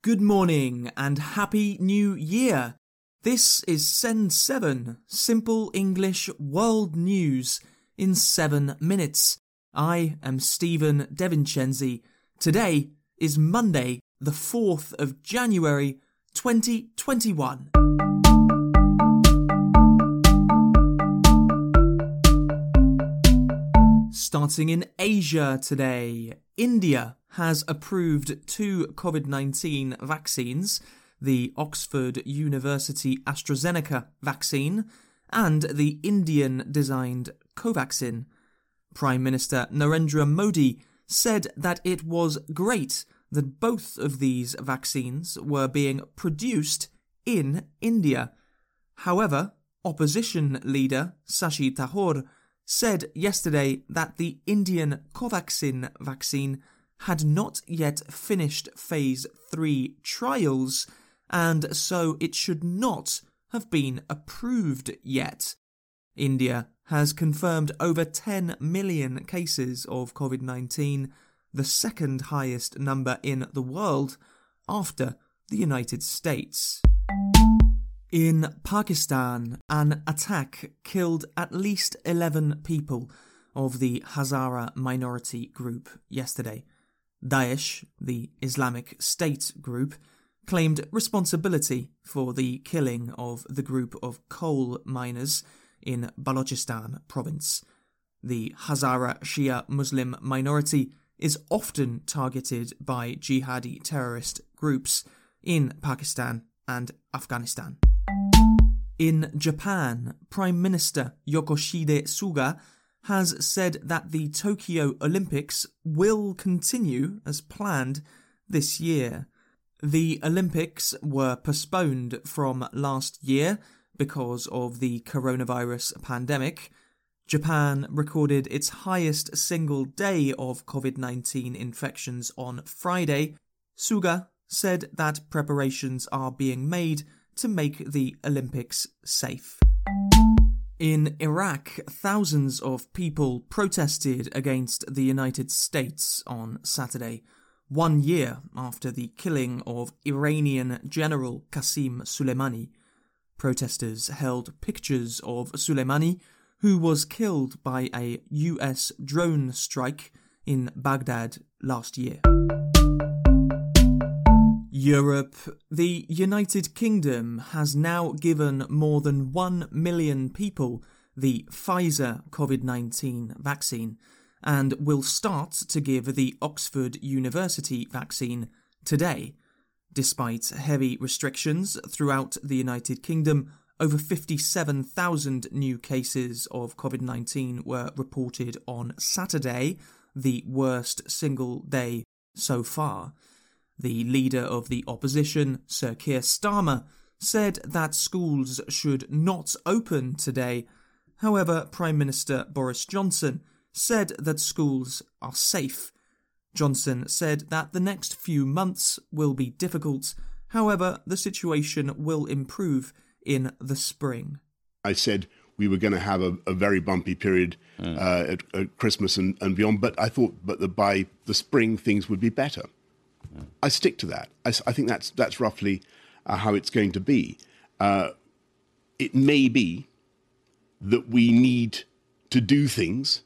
Good morning and Happy New Year! This is Sen 7, Simple English World News in 7 minutes. I am Stephen Devincenzi. Today is Monday, the 4th of January 2021. Starting in Asia today, India has approved two COVID 19 vaccines the Oxford University AstraZeneca vaccine and the Indian designed Covaxin. Prime Minister Narendra Modi said that it was great that both of these vaccines were being produced in India. However, opposition leader Shashi Tharoor said yesterday that the Indian Covaxin vaccine had not yet finished phase 3 trials and so it should not have been approved yet. India has confirmed over 10 million cases of COVID 19, the second highest number in the world after the United States. In Pakistan, an attack killed at least 11 people of the Hazara minority group yesterday. Daesh, the Islamic State group, claimed responsibility for the killing of the group of coal miners in Balochistan province. The Hazara Shia Muslim minority is often targeted by jihadi terrorist groups in Pakistan and Afghanistan. In Japan, Prime Minister Yoshihide Suga has said that the Tokyo Olympics will continue as planned this year. The Olympics were postponed from last year because of the coronavirus pandemic. Japan recorded its highest single day of COVID 19 infections on Friday. Suga said that preparations are being made to make the Olympics safe. In Iraq, thousands of people protested against the United States on Saturday, one year after the killing of Iranian General Qasem Soleimani. Protesters held pictures of Soleimani, who was killed by a US drone strike in Baghdad last year. Europe, the United Kingdom has now given more than 1 million people the Pfizer COVID 19 vaccine and will start to give the Oxford University vaccine today. Despite heavy restrictions throughout the United Kingdom, over 57,000 new cases of COVID 19 were reported on Saturday, the worst single day so far. The leader of the opposition, Sir Keir Starmer, said that schools should not open today. However, Prime Minister Boris Johnson said that schools are safe. Johnson said that the next few months will be difficult, however, the situation will improve in the spring. I said we were going to have a, a very bumpy period mm. uh, at, at, Christmas and, and, beyond, but I thought but the, by the spring things would be better. I stick to that. I, I think that's that's roughly uh, how it's going to be. Uh, it may be that we need to do things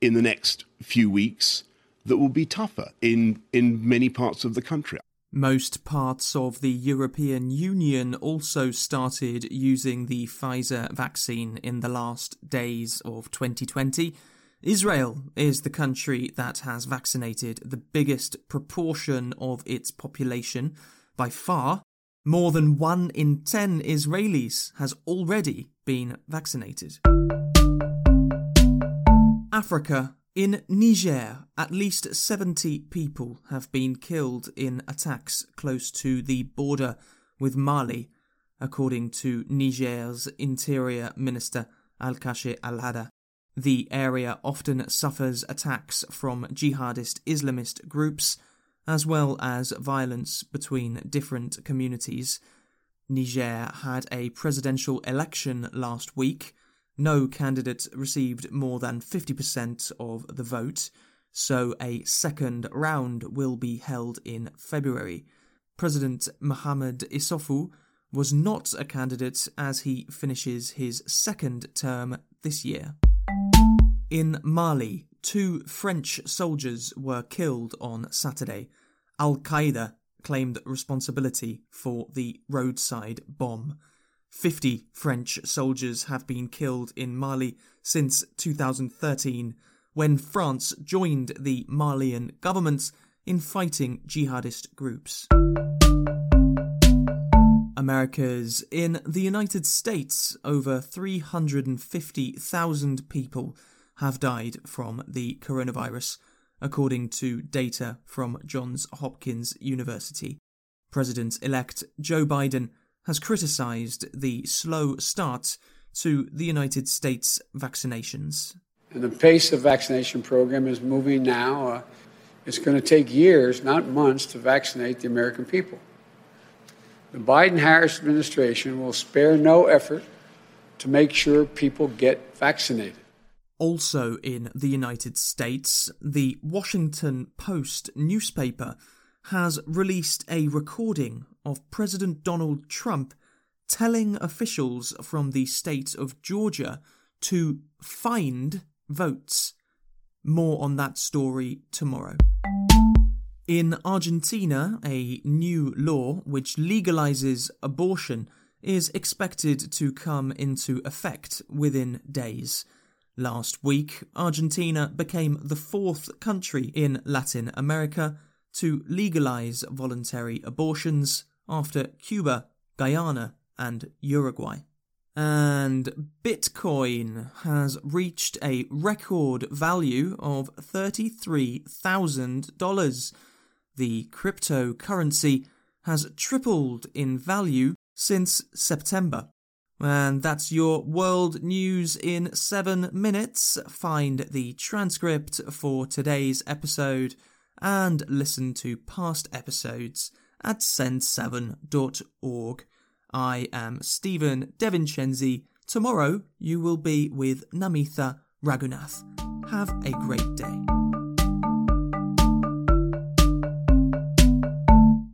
in the next few weeks that will be tougher in in many parts of the country. Most parts of the European Union also started using the Pfizer vaccine in the last days of 2020 Israel is the country that has vaccinated the biggest proportion of its population by far. More than one in ten Israelis has already been vaccinated. Africa. In Niger, at least 70 people have been killed in attacks close to the border with Mali, according to Niger's Interior Minister Alkache Alhada. The area often suffers attacks from jihadist Islamist groups, as well as violence between different communities. Niger had a presidential election last week. No candidate received more than 50% of the vote, so a second round will be held in February. President Mohamed Issoufou was not a candidate as he finishes his second term this year. In Mali, two French soldiers were killed on Saturday. Al Qaeda claimed responsibility for the roadside bomb. 50 French soldiers have been killed in Mali since 2013, when France joined the Malian government in fighting jihadist groups. Americas. In the United States, over 350,000 people have died from the coronavirus, according to data from Johns Hopkins University. President elect Joe Biden has criticised the slow start to the United States vaccinations. The pace of vaccination program is moving now. Uh, it's going to take years, not months, to vaccinate the American people. The Biden Harris administration will spare no effort to make sure people get vaccinated. Also in the United States, the Washington Post newspaper has released a recording of President Donald Trump telling officials from the state of Georgia to find votes. More on that story tomorrow. In Argentina, a new law which legalizes abortion is expected to come into effect within days. Last week, Argentina became the fourth country in Latin America to legalize voluntary abortions after Cuba, Guyana, and Uruguay. And Bitcoin has reached a record value of $33,000 the cryptocurrency has tripled in value since September. And that's your world news in seven minutes. Find the transcript for today's episode and listen to past episodes at send7.org. I am Stephen Devincenzi. Tomorrow you will be with Namitha Ragunath. Have a great day.